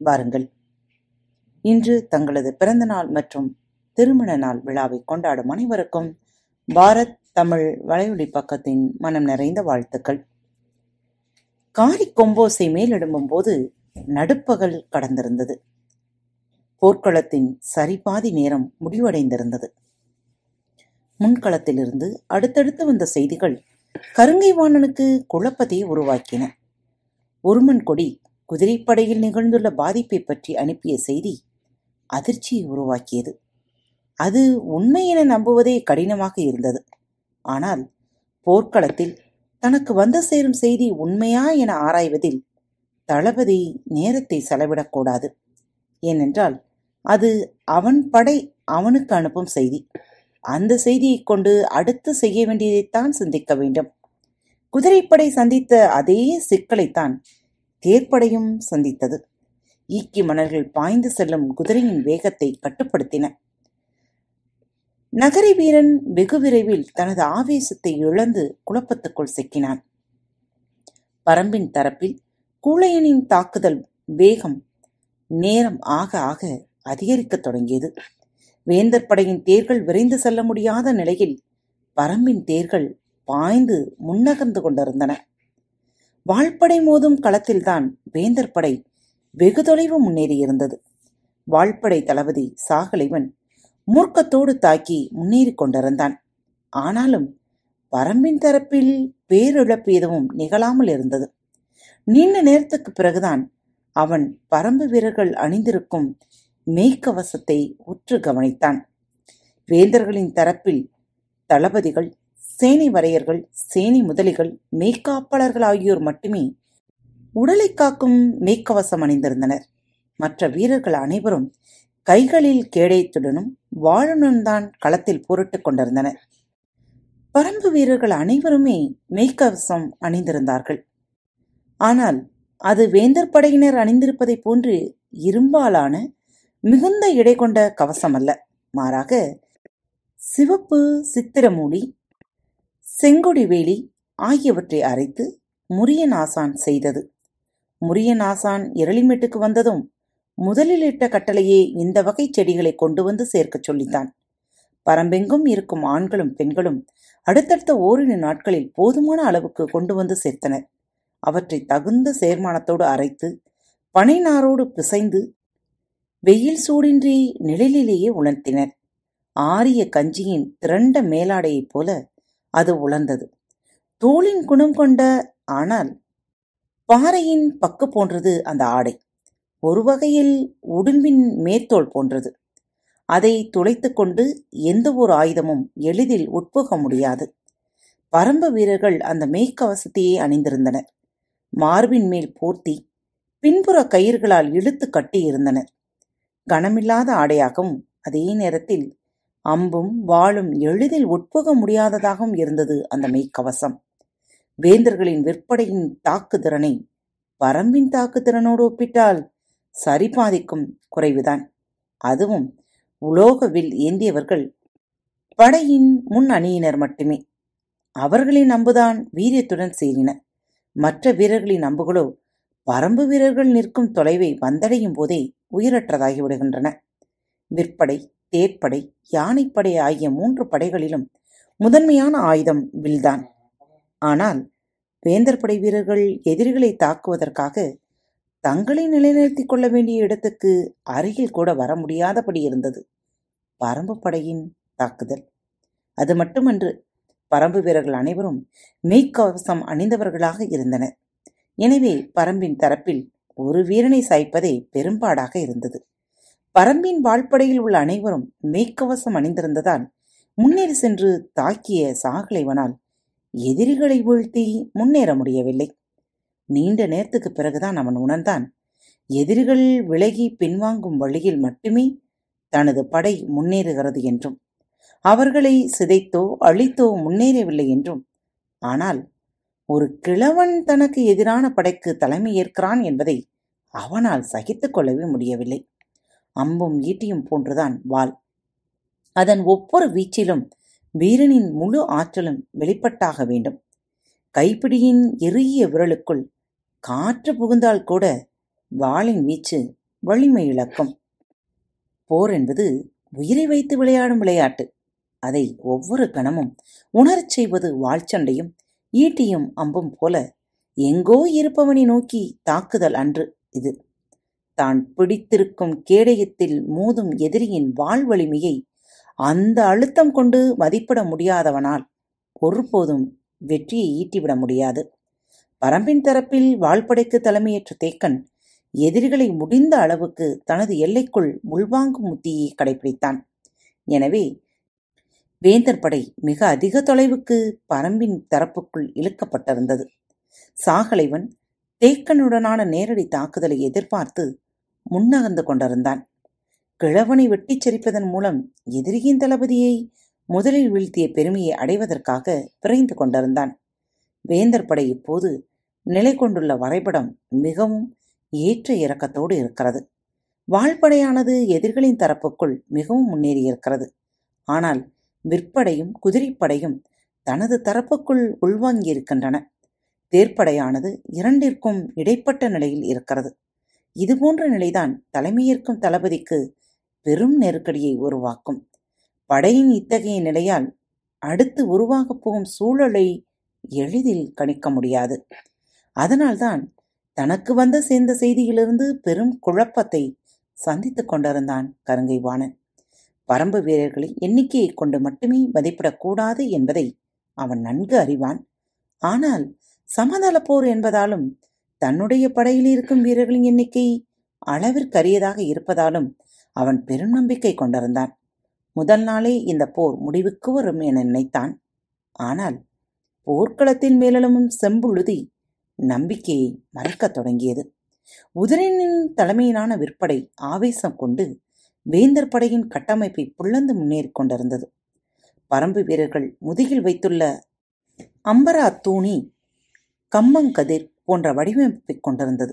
வாருங்கள். இன்று தங்களது பிறந்த நாள் மற்றும் திருமண நாள் விழாவை கொண்டாடும் அனைவருக்கும் பாரத் தமிழ் வலையொலி பக்கத்தின் மனம் நிறைந்த வாழ்த்துக்கள். காரி கொம்போசை மேலெடும்பும் போது நடுப்பகல் கடந்திருந்தது. போர்க்களத்தின் சரிபாதி நேரம் முடிவடைந்திருந்தது. முன்களத்திலிருந்து அடுத்தடுத்து வந்த செய்திகள் கருங்கை வாணனுக்கு குழப்பத்தை உருவாக்கின. ஒருமன் கொடி குதிரைப்படையில் நிகழ்ந்துள்ள பாதிப்பை பற்றி அனுப்பிய செய்தி அதிர்ச்சியை உருவாக்கியது. அது உண்மை என நம்புவதே கடினமாக இருந்தது. ஆனால் போர்க்களத்தில் தனக்கு வந்து சேரும் செய்தி உண்மையா என ஆராய்வதில் தளபதி நேரத்தை செலவிடக்கூடாது ஏனென்றால் அது அவன் படை அவனுக்கு அனுப்பும் செய்தி. அந்த செய்தியைக் கொண்டு அடுத்து செய்ய வேண்டியதைத்தான் சிந்திக்க வேண்டும். குதிரைப்படை சந்தித்த அதே சிக்கலைத்தான் தேர்ப்படையும் சந்தித்தது. ஈக்கி மணல்கள் பாய்ந்து செல்லும் குதிரையின் வேகத்தை கட்டுப்படுத்தின. நகரி வீரன் வெகு விரைவில் தனது ஆவேசத்தை இழந்து குழப்பத்துக்குள் சிக்கினான். பரம்பின் தரப்பில் கூழையனின் தாக்குதல் வேகம் நேரம் ஆக ஆக அதிகரிக்கத் தொடங்கியது. வேந்தர் படையின் தேர்கள் விரைந்து செல்ல முடியாத நிலையில் பரம்பின் தேர்கள் பாய்ந்து முன்னகர்ந்து கொண்டிருந்தன. வாழ்படை மோதும் களத்தில்தான் வேந்தர் படை வெகு தொலைவு முன்னேறியிருந்தது வாழ்படை தளபதி சாகலைவன் மூர்க்கத்தோடு தாக்கி முன்னேறிக் கொண்டிருந்தான். ஆனாலும் பரம்பின் தரப்பில் பேரிழப்பு எதுவும் நிகழாமல் இருந்தது. நீண்ட நேரத்துக்கு பிறகுதான் அவன் பரம்பு வீரர்கள் அணிந்திருக்கும் மெய்க்கவசத்தை உற்று கவனித்தான். வேந்தர்களின் தரப்பில் தளபதிகள் சேனை வரையர்கள் சேனை முதலிகள் மெய்க்காப்பாளர்கள் ஆகியோர் மட்டுமே உடலை காக்கும் மெய்க்கவசம் அணிந்திருந்தனர். மற்ற வீரர்கள் அனைவரும் கைகளில் கேடயத்துடனும் வாழுடன் தான் களத்தில் போரிட்டுக் கொண்டிருந்தனர். பரம்பு வீரர்கள் அனைவருமே மெய்க்கவசம் அணிந்திருந்தார்கள். ஆனால் அது வேந்தர் படையினர் அணிந்திருப்பதைப் போன்று இரும்பாலான மிகுந்த எடை கொண்ட கவசம் அல்ல மாறாக சிவப்பு சித்திரமூலி செங்கொடி வேலி ஆகியவற்றை அரைத்து முரியன் ஆசான் செய்தது. முரியன் ஆசான் இரளிமேட்டுக்கு வந்ததும் முதலில் இட்ட கட்டளையே இந்த வகை செடிகளை கொண்டு வந்து சேர்க்கச் சொல்லித்தான். பரம்பெங்கும் இருக்கும் ஆண்களும் பெண்களும் அடுத்தடுத்த ஓரிரு நாட்களில் போதுமான அளவுக்கு கொண்டு வந்து சேர்த்தனர். அவற்றை தகுந்த சேர்மானத்தோடு அரைத்து பனைநாரோடு பிசைந்து வெயில் சூடின்றி நிழலிலேயே உணர்த்தினர் ஆரிய கஞ்சியின் திரண்ட மேலாடையைப் போல அது உலர்ந்தது. தோளின் குணம் கொண்ட ஆனால் பாறையின் பக்கு போன்றது அந்த ஆடை. ஒரு வகையில் உடும்பின் மேற்தோல் போன்றது. அதை துளைத்து கொண்டு எந்த ஒரு ஆயுதமும் எளிதில் உட்புக முடியாது. பரம்பு வீரர்கள் அந்த மேய்க்கவசத்தையே அணிந்திருந்தனர். மார்பின் மேல் போர்த்தி பின்புற கயிர்களால் இழுத்து கட்டியிருந்தனர். கனமில்லாத ஆடையாகவும் அதே நேரத்தில் அம்பும் வாளும் எளிதில் உட்புக முடியாததாகவும் இருந்தது அந்த மெய்க்கவசம். வேந்தர்களின் விற்படையின் தாக்குதிறனை பரம்பின் தாக்குதிறனோடு ஒப்பிட்டால் சரிபாதிக்கும் குறைவுதான். அதுவும் உலோகவில் ஏந்தியவர்கள் படையின் முன் அணியினர் மட்டுமே. அவர்களின் அம்புதான் வீரியத்துடன் சேரின. மற்ற வீரர்களின் அம்புகளோ பரம்பு வீரர்கள் நிற்கும் தொலைவை வந்தடையும் போதே உயிரற்றதாகி விடுகின்றன. விற்படை தேர்ப்படை யானைப்படை ஆகிய மூன்று படைகளிலும் முதன்மையான ஆயுதம் வில்தான். ஆனால் வேந்தர் படை வீரர்கள் எதிரிகளை தாக்குவதற்காக தங்களை நிலைநிறுத்திக் கொள்ள வேண்டிய இடத்துக்கு அருகில் கூட வர முடியாதபடி இருந்தது. பரம்பு படையின் தாக்குதல். அது மட்டுமன்று பரம்பு வீரர்கள் அனைவரும் மெய்க்கவசம் அணிந்தவர்களாக இருந்தனர். எனவே பரம்பின் தரப்பில் ஒரு வீரனை சாய்ப்பதே பெரும்பாடாக இருந்தது. பரம்பின் வாழ்படையில் உள்ள அனைவரும் மெய்க்கவசம் அணிந்திருந்ததால் முன்னேறி சென்று தாக்கிய சாகலைவனால் எதிரிகளை வீழ்த்தி முன்னேற முடியவில்லை. நீண்ட நேரத்துக்குப் பிறகுதான் அவன் உணர்ந்தான் எதிரிகள் விலகி பின்வாங்கும் வழியில் மட்டுமே தனது படை முன்னேறுகிறது என்றும் அவர்களை சிதைத்தோ அழித்தோ முன்னேறவில்லை என்றும். ஆனால் ஒரு கிழவன் தனக்கு எதிரான படைக்கு தலைமை ஏற்கிறான் என்பதை அவனால் சகித்துக் கொள்ளவே முடியவில்லை. அம்பும் ஈட்டியும் போன்றுதான் வாள். அதன் ஒவ்வொரு வீச்சிலும் வீரனின் முழு ஆற்றலும் வெளிப்பட்டாக வேண்டும். கைப்பிடியின் எருகிய விரலுக்குள் காற்று புகுந்தால் கூட வாளின் வீச்சு வலிமை இழக்கும். போர் என்பது உயிரை வைத்து விளையாடும் விளையாட்டு. அதை ஒவ்வொரு கணமும் உணரச் செய்வது வாழ்ச்சண்டையும் ஈட்டியும் அம்பும் போல எங்கோ இருப்பவனை நோக்கி தாக்குதல் அன்று இது. தான் பிடித்திருக்கும் கேடயத்தில் மோதும் எதிரியின் வாழ் வலிமையை அந்த அழுத்தம் கொண்டு மதிப்பிட முடியாதவனால் ஒருபோதும் வெற்றியை ஈட்டிவிட முடியாது. பரம்பின் தரப்பில் வாழ்படைக்கு தலைமையேற்ற தேக்கன் எதிரிகளை முடிந்த அளவுக்கு தனது எல்லைக்குள் உள்வாங்கும் உத்தியை கடைபிடித்தான் எனவே வேந்தர் படை மிக அதிக தொலைவுக்கு பரம்பின் தரப்புக்குள் இழுக்கப்பட்டிருந்தது. சாகலைவன் தேக்கனுடனான நேரடி தாக்குதலை எதிர்பார்த்து முன்னகர்ந்து கொண்டிருந்தான். கிழவனை வெட்டிச் சரிப்பதன் மூலம் எதிரியின் தளபதியை முதலில் வீழ்த்திய பெருமையை அடைவதற்காக விரைந்து கொண்டிருந்தான். வேந்தர் படை இப்போது நிலை கொண்டுள்ள வரைபடம் மிகவும் ஏற்ற இறக்கத்தோடு இருக்கிறது. வாழ்படையானது எதிரிகளின் தரப்புக்குள் மிகவும் முன்னேறியிருக்கிறது. ஆனால் விற்படையும் குதிரைப்படையும் தனது தரப்புக்குள் உள்வாங்கியிருக்கின்றன. தேர்ப்படையானது இரண்டிற்கும் இடைப்பட்ட நிலையில் இருக்கிறது. இதுபோன்ற நிலைதான் தலைமையேற்கும் தளபதிக்கு பெரும் நெருக்கடியை உருவாக்கும். படையின் இத்தகைய நிலையால் அடுத்து உருவாகப் போகும் சூழலை எளிதில் கணிக்க முடியாது. அதனால்தான் தனக்கு வந்த சேர்ந்த செய்தியிலிருந்து பெரும் குழப்பத்தை சந்தித்துக் கொண்டிருந்தான் கருங்கைவாணன். பரம்பு வீரர்களின் எண்ணிக்கையை கொண்டு மட்டுமே மதிப்பிடக்கூடாது என்பதை அவன் நன்கு அறிவான். ஆனால் சமதள போர் என்பதாலும் தன்னுடைய படையில் இருக்கும் வீரர்களின் எண்ணிக்கை அளவிற்கரியதாக இருப்பதாலும் அவன் பெரும் நம்பிக்கை கொண்டிருந்தான். முதல் நாளே இந்த போர் முடிவுக்கு வரும் என நினைத்தான். ஆனால் போர்க்களத்தில் மேலெழும் செம்புழுதி நம்பிக்கையை மறைக்கத் தொடங்கியது. உதிரனின் தலைமையிலான விற்படை ஆவேசம் கொண்டு வேந்தர் படையின் கட்டமைப்பை புள்ளந்து முன்னேறிக் கொண்டிருந்தது. பரம்பு வீரர்கள் முதுகில் வைத்துள்ள அம்பரா தூணி கம்மங்கதிர் போன்ற வடிவமைப்பை கொண்டிருந்தது.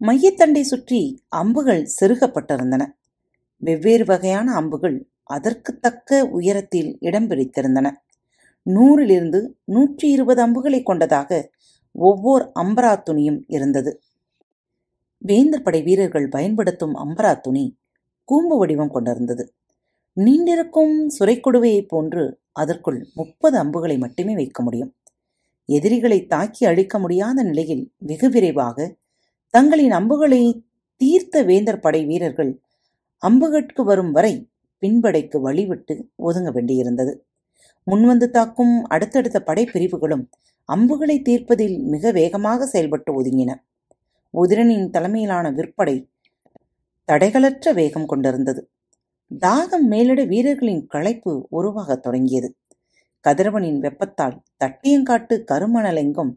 மையத்தண்டை சுற்றி அம்புகள் செருகப்பட்டிருந்தன. வெவ்வேறு வகையான அம்புகள் அதற்கு தக்க உயரத்தில் இடம் பிடித்திருந்தன. நூறிலிருந்து நூற்றி இருபது அம்புகளை கொண்டதாக ஒவ்வொரு அம்பரா துணியும் இருந்தது. வேந்தர் படை வீரர்கள் பயன்படுத்தும் அம்பரா துணி கூம்பு வடிவம் கொண்டிருந்தது. நீண்டிருக்கும் சுரைக்குடுவையைப் போன்று அதற்குள் முப்பது அம்புகளை மட்டுமே வைக்க முடியும். எதிரிகளை தாக்கி அழிக்க முடியாத நிலையில் வெகு விரைவாக தங்களின் அம்புகளை தீர்த்த வேந்தர் படை வீரர்கள் அம்புகட்கு வரும் வரை பின்படைக்கு வழிவிட்டு ஒதுங்க வேண்டியிருந்தது. முன்வந்து தாக்கும் அடுத்தடுத்த படைப்பிரிவுகளும் அம்புகளை தீர்ப்பதில் மிக வேகமாக செயல்பட்டு ஒதுங்கின. உதிரனின் தலைமையிலான விற்படை தடைகளற்ற வேகம் கொண்டிருந்தது. தாகம் மேலிட வீரர்களின் களைப்பு உருவாகத் தொடங்கியது. கதிரவனின் வெப்பத்தால் தட்டியங்காட்டு கருமணலெங்கும்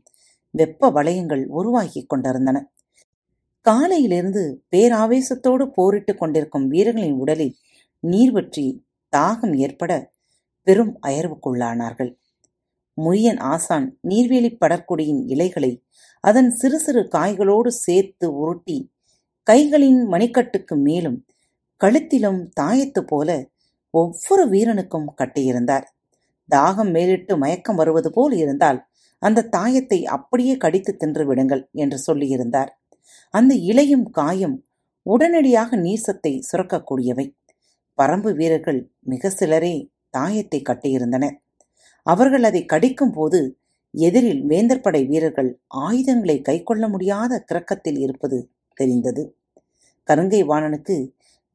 வெப்ப வளையங்கள் உருவாகிக் கொண்டிருந்தன. காலையிலிருந்து பேராவேசத்தோடு போரிட்டுக் கொண்டிருக்கும் வீரர்களின் உடலில் நீர் வற்றி தாகம் ஏற்பட பெரும் அயர்வுக்குள்ளானார்கள். முரியன் ஆசான் நீர்வேலி படற்கொடியின் இலைகளை அதன் சிறு சிறு காய்களோடு சேர்த்து உருட்டி கைகளின் மணிக்கட்டுக்கு மேலும் கழுத்திலும் தாயத்து போல ஒவ்வொரு வீரனுக்கும் கட்டியிருந்தார். தாகம் மேலிட்டு மயக்கம் வருவது போல் இருந்தால் அந்த தாயத்தை அப்படியே கடித்து தின்று விடுங்கள் என்று சொல்லியிருந்தார். அந்த இலையும் காயும் உடனடியாக நீசத்தை சுரக்கக்கூடியவை. பரம்பு வீரர்கள் மிக சிலரே தாயத்தை கட்டியிருந்தனர். அவர்கள் அதை கடிக்கும் போது எதிரில் வேந்தர் படை வீரர்கள் ஆயுதங்களை கைக்கொள்ள முடியாத கிரக்கத்தில் இருப்பது தெரிந்தது. கருங்கை வாணனுக்கு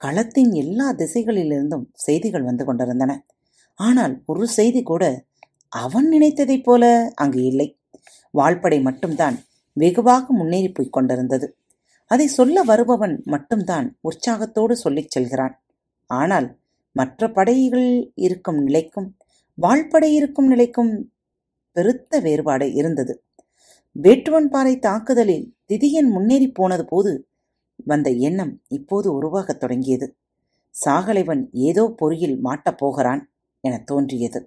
களத்தின் எல்லா திசைகளிலிருந்தும் செய்திகள் வந்து கொண்டிருந்தன. ஆனால் ஒரு செய்தி கூட அவன் நினைத்ததைப் போல அங்கு இல்லை. வாழ்படை மட்டும்தான் வெகுவாக முன்னேறி போய்க் கொண்டிருந்தது. அதை சொல்ல வருபவன் மட்டும்தான் உற்சாகத்தோடு சொல்லிச் செல்கிறான். ஆனால் மற்ற படைகள் இருக்கும் நிலைக்கும் வாழ்படை இருக்கும் நிலைக்கும் பெருத்த வேறுபாடு இருந்தது. வேட்டுவன் பாறை தாக்குதலில் திதியன் முன்னேறி போனது போது வந்த எண்ணம் இப்போது உருவாகத் தொடங்கியது. சாகலைவன் ஏதோ பொறியில் மாட்டப் போகிறான். என தோன்றியது.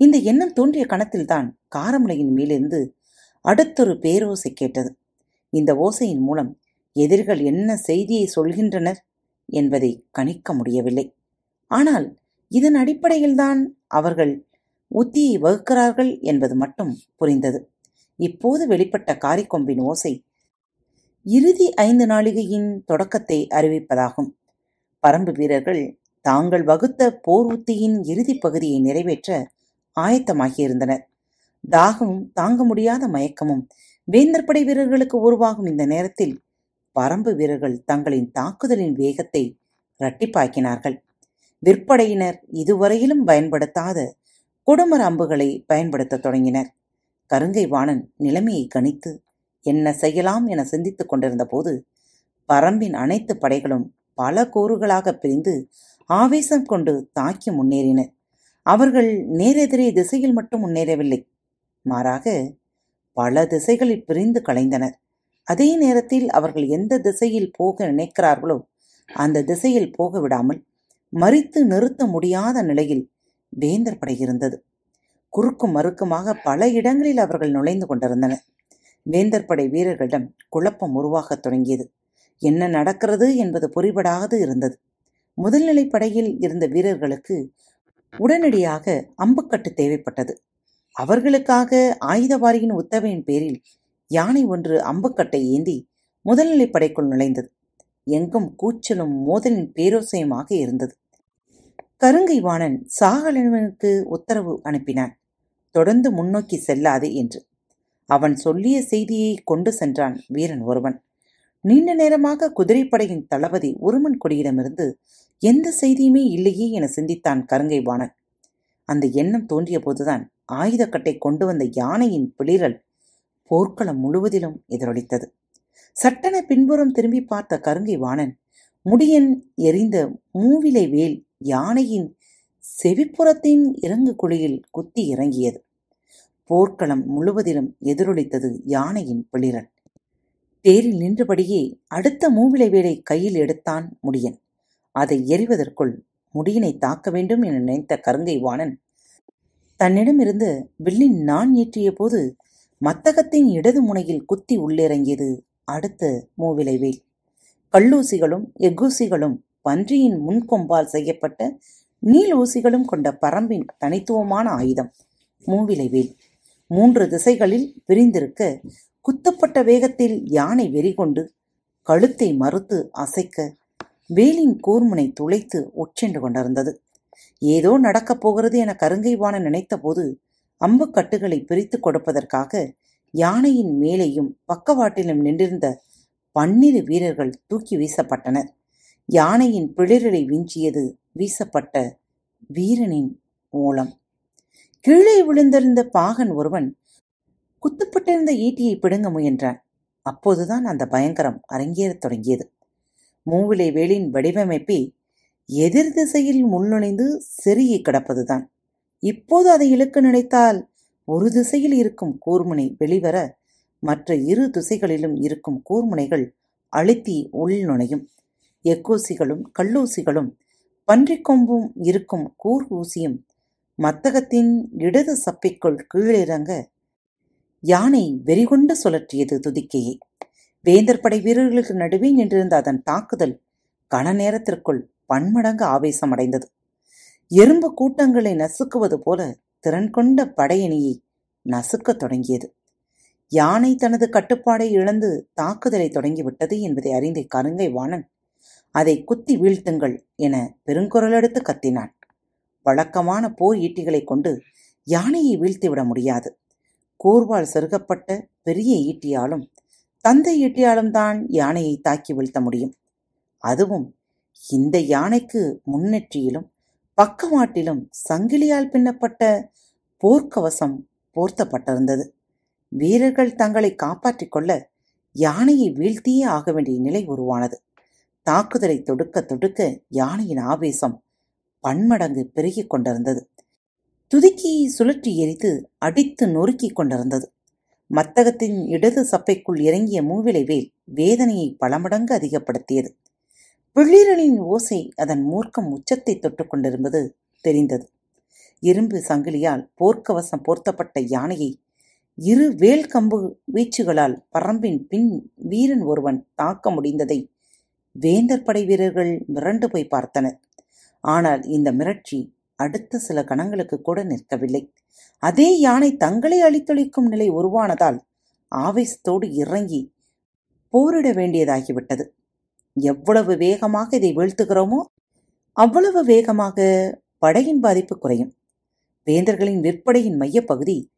இந்த எண்ணம் தோன்றிய கணத்தில்தான் காரமலையின் மேலிருந்து அடுத்தொரு பேரோசை கேட்டது. இந்த ஓசையின் மூலம் எதிரிகள் என்ன செய்தியை சொல்கின்றனர் என்பதை கணிக்க முடியவில்லை. ஆனால் இதன் அடிப்படையில்தான் அவர்கள் உத்தியை வகுக்கிறார்கள் என்பது மட்டும் புரிந்தது. இப்போது வெளிப்பட்ட காரிக்கொம்பின் ஓசை இறுதி ஐந்து நாளிகையின் தொடக்கத்தை அறிவிப்பதாகும். பரம்பு வீரர்கள் தாங்கள் வகுத்த போர் உத்தியின் இறுதிப் பகுதியை நிறைவேற்ற ஆயத்தமாகியிருந்தனர். தாகமும் தாங்க முடியாத மயக்கமும் வேந்தர் படை வீரர்களுக்கு உருவாகும் இந்த நேரத்தில் பரம்பு வீரர்கள் தங்களின் தாக்குதலின் வேகத்தை இரட்டிப்பாக்கினார்கள். விற்படையினர் இதுவரையிலும் பயன்படுத்தாத குடுமர அம்புகளை பயன்படுத்தத் தொடங்கினர். கருங்கை வாணன் நிலைமையை கணித்து என்ன செய்யலாம் என சிந்தித்துக் கொண்டிருந்த போது பரம்பின் அனைத்து படைகளும் பல கூறுகளாக பிரிந்து ஆவேசம் கொண்டு தாக்கி முன்னேறினர். அவர்கள் நேரெதிரே திசையில் மட்டும் முன்னேறவில்லை. மாறாக பல திசைகளில் பிரிந்து கலைந்தனர். அதே நேரத்தில் அவர்கள் எந்த திசையில் போக நினைக்கிறார்களோ அந்த திசையில் போக விடாமல் மறித்து நிறுத்த முடியாத நிலையில் வேந்தர் படை இருந்தது. குறுக்கும் மறுக்குமாக பல இடங்களில் அவர்கள் நுழைந்து கொண்டிருந்தனர். வேந்தர் படை வீரர்களிடம் குழப்பம் உருவாகத் தொடங்கியது. என்ன நடக்கிறது என்பது புரிபடாது இருந்தது. முதல்நிலை படையில் இருந்த வீரர்களுக்கு உடனடியாக அம்புக்கட்டு தேவைப்பட்டது. அவர்களுக்காக ஆயுதவாரியின் உத்தவையின் பேரில் யானை ஒன்று அம்புக்கட்டை ஏந்தி முதல்நிலை படைக்குள் நுழைந்தது. எங்கும் கூச்சலும் மோதலின் பேரோசயமாக இருந்தது. கருங்கை வாணன் சாகலனுக்கு உத்தரவு அனுப்பினான் தொடர்ந்து முன்னோக்கி செல்லாதே என்று. அவன் சொல்லிய செய்தியை கொண்டு சென்றான் வீரன் ஒருவன். நீண்ட நேரமாக குதிரைப்படையின் தளபதி உருமன் கொடியிடமிருந்து எந்த செய்தியுமே இல்லையே என சிந்தித்தான் கருங்கை வாணன். அந்த எண்ணம் தோன்றிய போதுதான் ஆயுதக்கட்டை கொண்டு வந்த யானையின் பிளிரல் போர்க்களம் முழுவதிலும் எதிரொலித்தது. சட்டென பின்புறம் திரும்பி பார்த்த கருங்கை வாணன் முடியன் எரிந்த மூவிலை வேல் யானையின் செவிப்புறத்தின் இறங்கு குழியில் குத்தி இறங்கியது. போர்க்களம் முழுவதிலும் எதிரொலித்தது யானையின் பிளிரல் தேரில் நின்றபடியே அடுத்த மூவிலை வேலை கையில் எடுத்தான் முடியன். அதை எறிவதற்குள் முடியினை தாக்க வேண்டும் என நினைத்த கருங்கை வாணன் தன்னிடமிருந்து வில்லின் நான் ஏற்றிய போது மத்தகத்தின் இடது முனையில் குத்தி உள்ளிறங்கியது அடுத்த மூவிலை வேல் கல்லூசிகளும் எக்கூசிகளும் பன்றியின் முன்கொம்பால் செய்யப்பட்ட நீல் ஊசிகளும் கொண்ட பரம்பின் தனித்துவமான ஆயுதம் மூவிலை வேல் மூன்று திசைகளில் பிரிந்திருக்க குத்தப்பட்ட வேகத்தில் யானை வெறிகொண்டு கழுத்தை மறுத்து அசைக்க வேலின் கூர்முனை துளைத்து உட்சென்று கொண்டிருந்தது. ஏதோ நடக்கப் போகிறது என கருங்கைவான நினைத்தபோது அம்புக்கட்டுகளை பிரித்து கொடுப்பதற்காக யானையின் மேலேயும் பக்கவாட்டிலும் நின்றிருந்த பன்னிரு வீரர்கள் தூக்கி வீசப்பட்டனர். யானையின் பிளிரலை விஞ்சியது வீசப்பட்ட வீரனின் மூலம். கீழே விழுந்திருந்த பாகன் ஒருவன் குத்துப்பட்டிருந்த ஈட்டியை பிடுங்க முயன்றான் அப்போதுதான் அந்த பயங்கரம் அரங்கேறத் தொடங்கியது. மூவிலை வேலின் வடிவமைப்பே எதிர் திசையில் முள்நுழைந்து செருகி கிடப்பதுதான். இப்போது அதை இழுக்க நினைத்தால் ஒரு திசையில் இருக்கும் கூர்முனை வெளிவர மற்ற இரு திசைகளிலும் இருக்கும் கூர்முனைகள் அழுத்தி உள் நுழையும். எக்கூசிகளும் கல்லூசிகளும் பன்றிக்கொம்பும் இருக்கும் கூர் ஊசியும் மத்தகத்தின் இடது சப்பைக்குள் கீழிறங்க யானை வெறிகொண்டு சுழற்றியது துதிக்கையை. வேந்தர் படை வீரர்களுக்கு நடுவே நின்றிருந்த அதன் தாக்குதல் கன நேரத்திற்குள் பன்மடங்கு ஆவேசமடைந்தது எறும்பு கூட்டங்களை நசுக்குவது போல திறன் கொண்ட படையணியை நசுக்கத் தொடங்கியது. யானை தனது கட்டுப்பாடை இழந்து தாக்குதலை தொடங்கிவிட்டது என்பதை அறிந்த கருங்கை வாணன் அதை குத்தி வீழ்த்துங்கள் என பெருங்குரலெடுத்து கத்தினான். வழக்கமான போர் ஈட்டிகளைக் கொண்டு யானையை வீழ்த்திவிட முடியாது. கூர்வால் செருகப்பட்ட பெரிய ஈட்டியாலும் தந்தை ஈட்டியாலும் தான் யானையை தாக்கி வீழ்த்த முடியும். அதுவும் இந்த யானைக்கு முன்னெற்றியிலும் பக்கவாட்டிலும் சங்கிலியால் பின்னப்பட்ட போர்க்கவசம் போர்த்தப்பட்டிருந்தது. வீரர்கள் தங்களை காப்பாற்றிக் கொள்ள யானையை வீழ்த்தியே ஆக வேண்டிய நிலை உருவானது. தாக்குதலை தொடுக்க தொடுக்க யானையின் ஆவேசம் பன்மடங்கு பெருகிக் கொண்டிருந்தது. துதுக்கியை சுழற்றி எரித்து அடித்து நொறுக்கிக் கொண்டிருந்தது. மத்தகத்தின் இடது சப்பைக்குள் இறங்கிய மூவிலை வேல் வேதனையை பல மடங்கு அதிகப்படுத்தியது. பிள்ளிரலின் ஓசை அதன் மூர்க்கம் உச்சத்தை தொட்டுக்கொண்டிருந்தது தெரிந்தது. இரும்பு சங்கிலியால் போர்க்கவசம் போர்த்தப்பட்ட யானையை இரு வேல் கம்பு வீச்சுகளால் பரம்பின் பின் வீரன் ஒருவன் தாக்க முடிந்ததை வேந்தர் படை வீரர்கள் மிரண்டு போய் பார்த்தனர். ஆனால் இந்த மிரட்சி அடுத்த சில கணங்களுக்கு கூட நிற்கவில்லை. அதே யானை தங்களை அழித்தொழிக்கும் நிலை உருவானதால் ஆவேசத்தோடு இறங்கி போரிட வேண்டியதாகிவிட்டது. எவ்வளவு வேகமாக இதை வீழ்த்துகிறோமோ அவ்வளவு வேகமாக படையின் பாதிப்பு குறையும். வேந்தர்களின் விற்படையின் மையப்பகுதி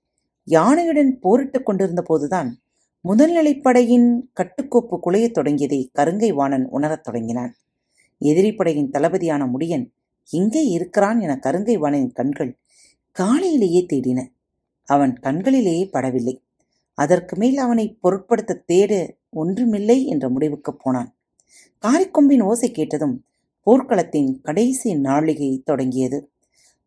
யானையுடன் போரிட்டுக் கொண்டிருந்த போதுதான் முதல்நிலைப்படையின் கட்டுக்கோப்பு குலையத் தொடங்கியதை கருங்கை வாணன் உணரத் தொடங்கினான். எதிரிப்படையின் தளபதியான முடியன் எங்கே இருக்கிறான் என கருங்கை வாணனின் கண்கள் காலையிலேயே தேடின. அவன் கண்களிலேயே படவில்லை. அதற்கு மேல் அவனை பொருட்படுத்த தேட ஒன்றுமில்லை என்ற முடிவுக்கு போனான். காரிக்கொம்பின் ஓசை கேட்டதும் போர்க்களத்தின் கடைசி நாளிகை தொடங்கியது.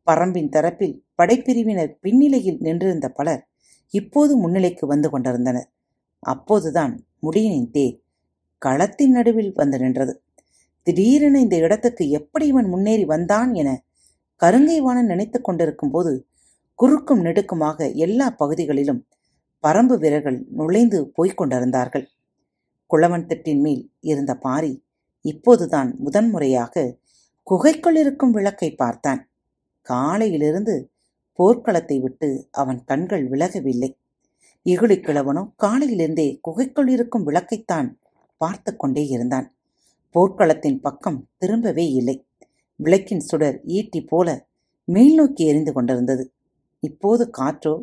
பரம்பின் தரப்பில் படைப்பிரிவினர் பின்னிலையில் நின்றிருந்த பலர் இப்போது முன்னிலைக்கு வந்து கொண்டிருந்தனர். அப்போதுதான் முடியனின் தேர் களத்தின் நடுவில் வந்து நின்றது. திடீரென இந்த இடத்துக்கு எப்படி இவன் முன்னேறி வந்தான் என கருங்கைவாணன் நினைத்து கொண்டிருக்கும் போது குறுக்கும் நெடுக்குமாக எல்லா பகுதிகளிலும் பரம்பு வீரர்கள் நுழைந்து போய்க் கொண்டிருந்தார்கள். குளவன் திட்டின் மேல் இருந்த பாரி இப்போதுதான் முதன்முறையாக குகைக்குள் இருக்கும் விளக்கை பார்த்தான். காலையிலிருந்து போர்க்களத்தை விட்டு அவன் கண்கள் விலகவில்லை. இகுழிக் கிழவனோ காலையிலிருந்தே குகைக்குள் இருக்கும் விளக்கைத்தான் பார்த்து கொண்டே இருந்தான். போர்க்களத்தின் பக்கம் திரும்பவே இல்லை. விளக்கின் சுடர் ஈட்டி போல மேல் நோக்கி எரிந்து கொண்டிருந்தது. இப்போது காற்றோ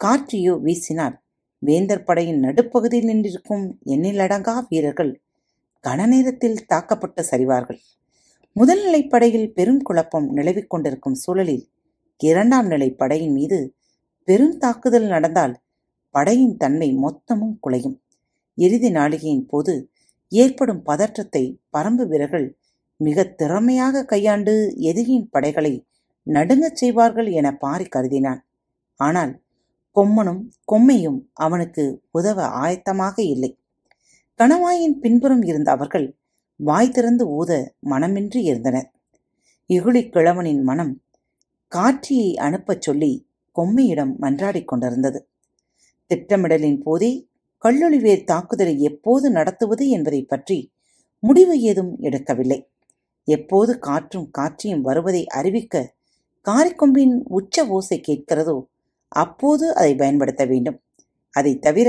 காற்றியோ வீசினால் வேந்தர் படையின் நடுப்பகுதியில் நின்றிருக்கும் எண்ணிலடங்கா வீரர்கள் கனநேரத்தில் தாக்கப்பட்டு சரிவார்கள். முதல் நிலைப்படையில் பெரும் குழப்பம் நிலவிக் கொண்டிருக்கும் சூழலில் இரண்டாம் நிலை படையின் மீது பெரும் தாக்குதல் நடந்தால் படையின் தன்மை மொத்தமும் குலையும். இறுதி நாளிகையின் போது ஏற்படும் பதற்றத்தை பரம்பு வீரர்கள் மிக திறமையாக கையாண்டு எதிரியின் படைகளை நடுங்கச் செய்வார்கள் என பாரி கருதினான். ஆனால் கொம்மனும் கொம்மையும் அவனுக்கு உதவ ஆயத்தமாக இல்லை. கணவாயின் பின்புறம் இருந்த அவர்கள் வாய் திறந்து ஊத மனமின்றி இருந்தனர். இகுழிக் கிழவனின் மனம் காற்றியை அனுப்பச் சொல்லி கொம்மையிடம் மன்றாடிக் கொண்டிருந்தது. திட்டமிடலின் போதே கல்லொளிவேர் தாக்குதலை எப்போது நடத்துவது என்பதை பற்றி முடிவு ஏதும் எடுக்கவில்லை. எப்போது காற்றும் காற்றியும் வருவதை அறிவிக்க காரிக்கொம்பின் உச்ச ஓசை கேட்கிறதோ அப்போது அதை பயன்படுத்த வேண்டும். அதை தவிர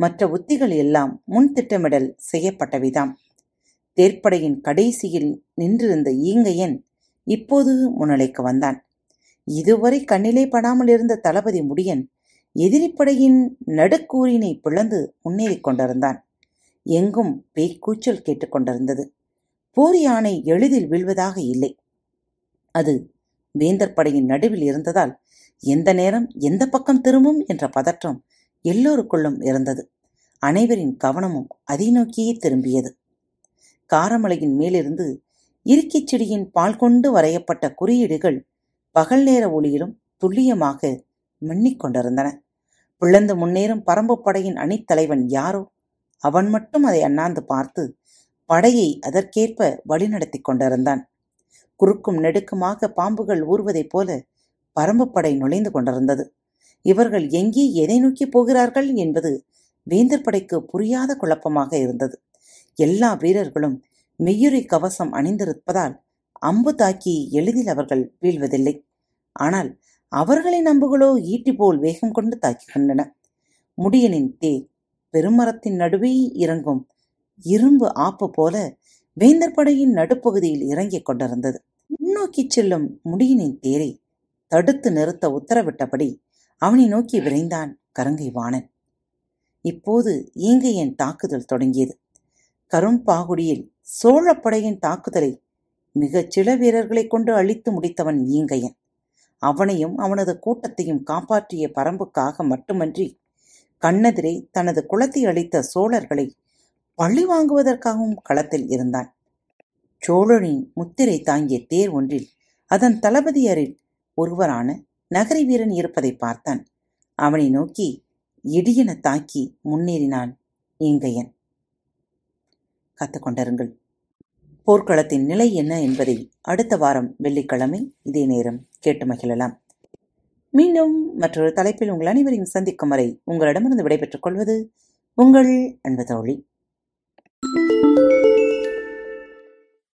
மற்ற உத்திகள் எல்லாம் முன் திட்டமிடல் செய்யப்பட்டவைதாம். தேர்ப்படையின் கடைசியில் நின்றிருந்த ஈங்கையன் இப்போது முன்னிலைக்கு வந்தான். இதுவரை கண்ணிலே படாமல் இருந்த தளபதி முடியன் எதிரிப்படையின் நடுக்கூறினை பிளந்து முன்னேறிக் கொண்டிருந்தான். எங்கும் பேய்க்கூச்சல் கேட்டுக்கொண்டிருந்தது போர் யானை எளிதில் வீழ்வதாக இல்லை. அது வேந்தர் படையின் நடுவில் இருந்ததால் எந்த நேரம் எந்த பக்கம் திரும்பும் என்ற பதற்றம் எல்லோருக்குள்ளும் இருந்தது. அனைவரின் கவனமும் அதை நோக்கியே திரும்பியது. காரமலையின் மேலிருந்து இருக்கிச் செடியின் பால் கொண்டு வரையப்பட்ட குறியீடுகள் பகல் நேர ஒளியிலும் துல்லியமாக மின்னிக் கொண்டிருந்தன பிளந்து முன்னேறும் பரம்பு படையின் அணித்தலைவன் யாரோ? அவன் மட்டும் அதை அண்ணாந்து பார்த்து படையை அதற்கேற்ப வழிநடத்திக் கொண்டிருந்தான். குறுக்கும் நெடுக்குமாக பாம்புகள் ஊறுவதைப் போல பரம்புப்படை நுழைந்து கொண்டிருந்தது. இவர்கள் எங்கே எதை நோக்கி போகிறார்கள் என்பது வேந்தர் படைக்கு புரியாத குழப்பமாக இருந்தது. எல்லா வீரர்களும் மெய்யுரை கவசம் அணிந்திருப்பதால் அம்பு தாக்கி எளிதில் அவர்கள் வீழ்வதில்லை. ஆனால் அவர்களின் அம்புகளோ ஈட்டி போல் வேகம் கொண்டு தாக்குகின்றன. முடியனின் தேர் பெருமரத்தின் நடுவே இறங்கும் இரும்பு ஆப்பு போல வேந்தர் படையின் நடுப்பகுதியில் இறங்கிக் கொண்டிருந்தது. முன்னோக்கி செல்லும் முடியனின் தேரை தடுத்து நிறுத்த உத்தரவிட்டபடி அவனை நோக்கி விரைந்தான் கருங்கை வாணன் இப்போது ஈங்கையன் தாக்குதல் தொடங்கியது. கரும்பாகுடியில் சோழப்படையின் தாக்குதலை மிகச் சில வீரர்களைக் கொண்டு அழித்து முடித்தவன் ஈங்கையன் அவனையும் அவனது கூட்டத்தையும் காப்பாற்றிய பரம்புக்காக மட்டுமன்றி கண்ணதிரை தனது குலத்தை அளித்த சோழர்களை பழி வாங்குவதற்காகவும் களத்தில் இருந்தான். சோழனின் முத்திரை தாங்கிய தேர் ஒன்றில் அதன் தளபதியரில் ஒருவரான நகரி வீரன் இருப்பதை பார்த்தான். அவனை நோக்கி இடியென தாக்கி முன்னேறினான் இங்கையன் கத்துக்கொண்டிருங்கள். போர்க்களத்தின் நிலை என்ன என்பதை அடுத்த வாரம் வெள்ளிக்கிழமை இதே நேரம் கேட்டு மகிழலாம். மீண்டும் மற்றொரு தலைப்பில் உங்கள் அனைவரையும் சந்திக்கும் வரை உங்களிடமிருந்து விடைபெற்றுக் கொள்வது உங்கள் அன்பு தோழி.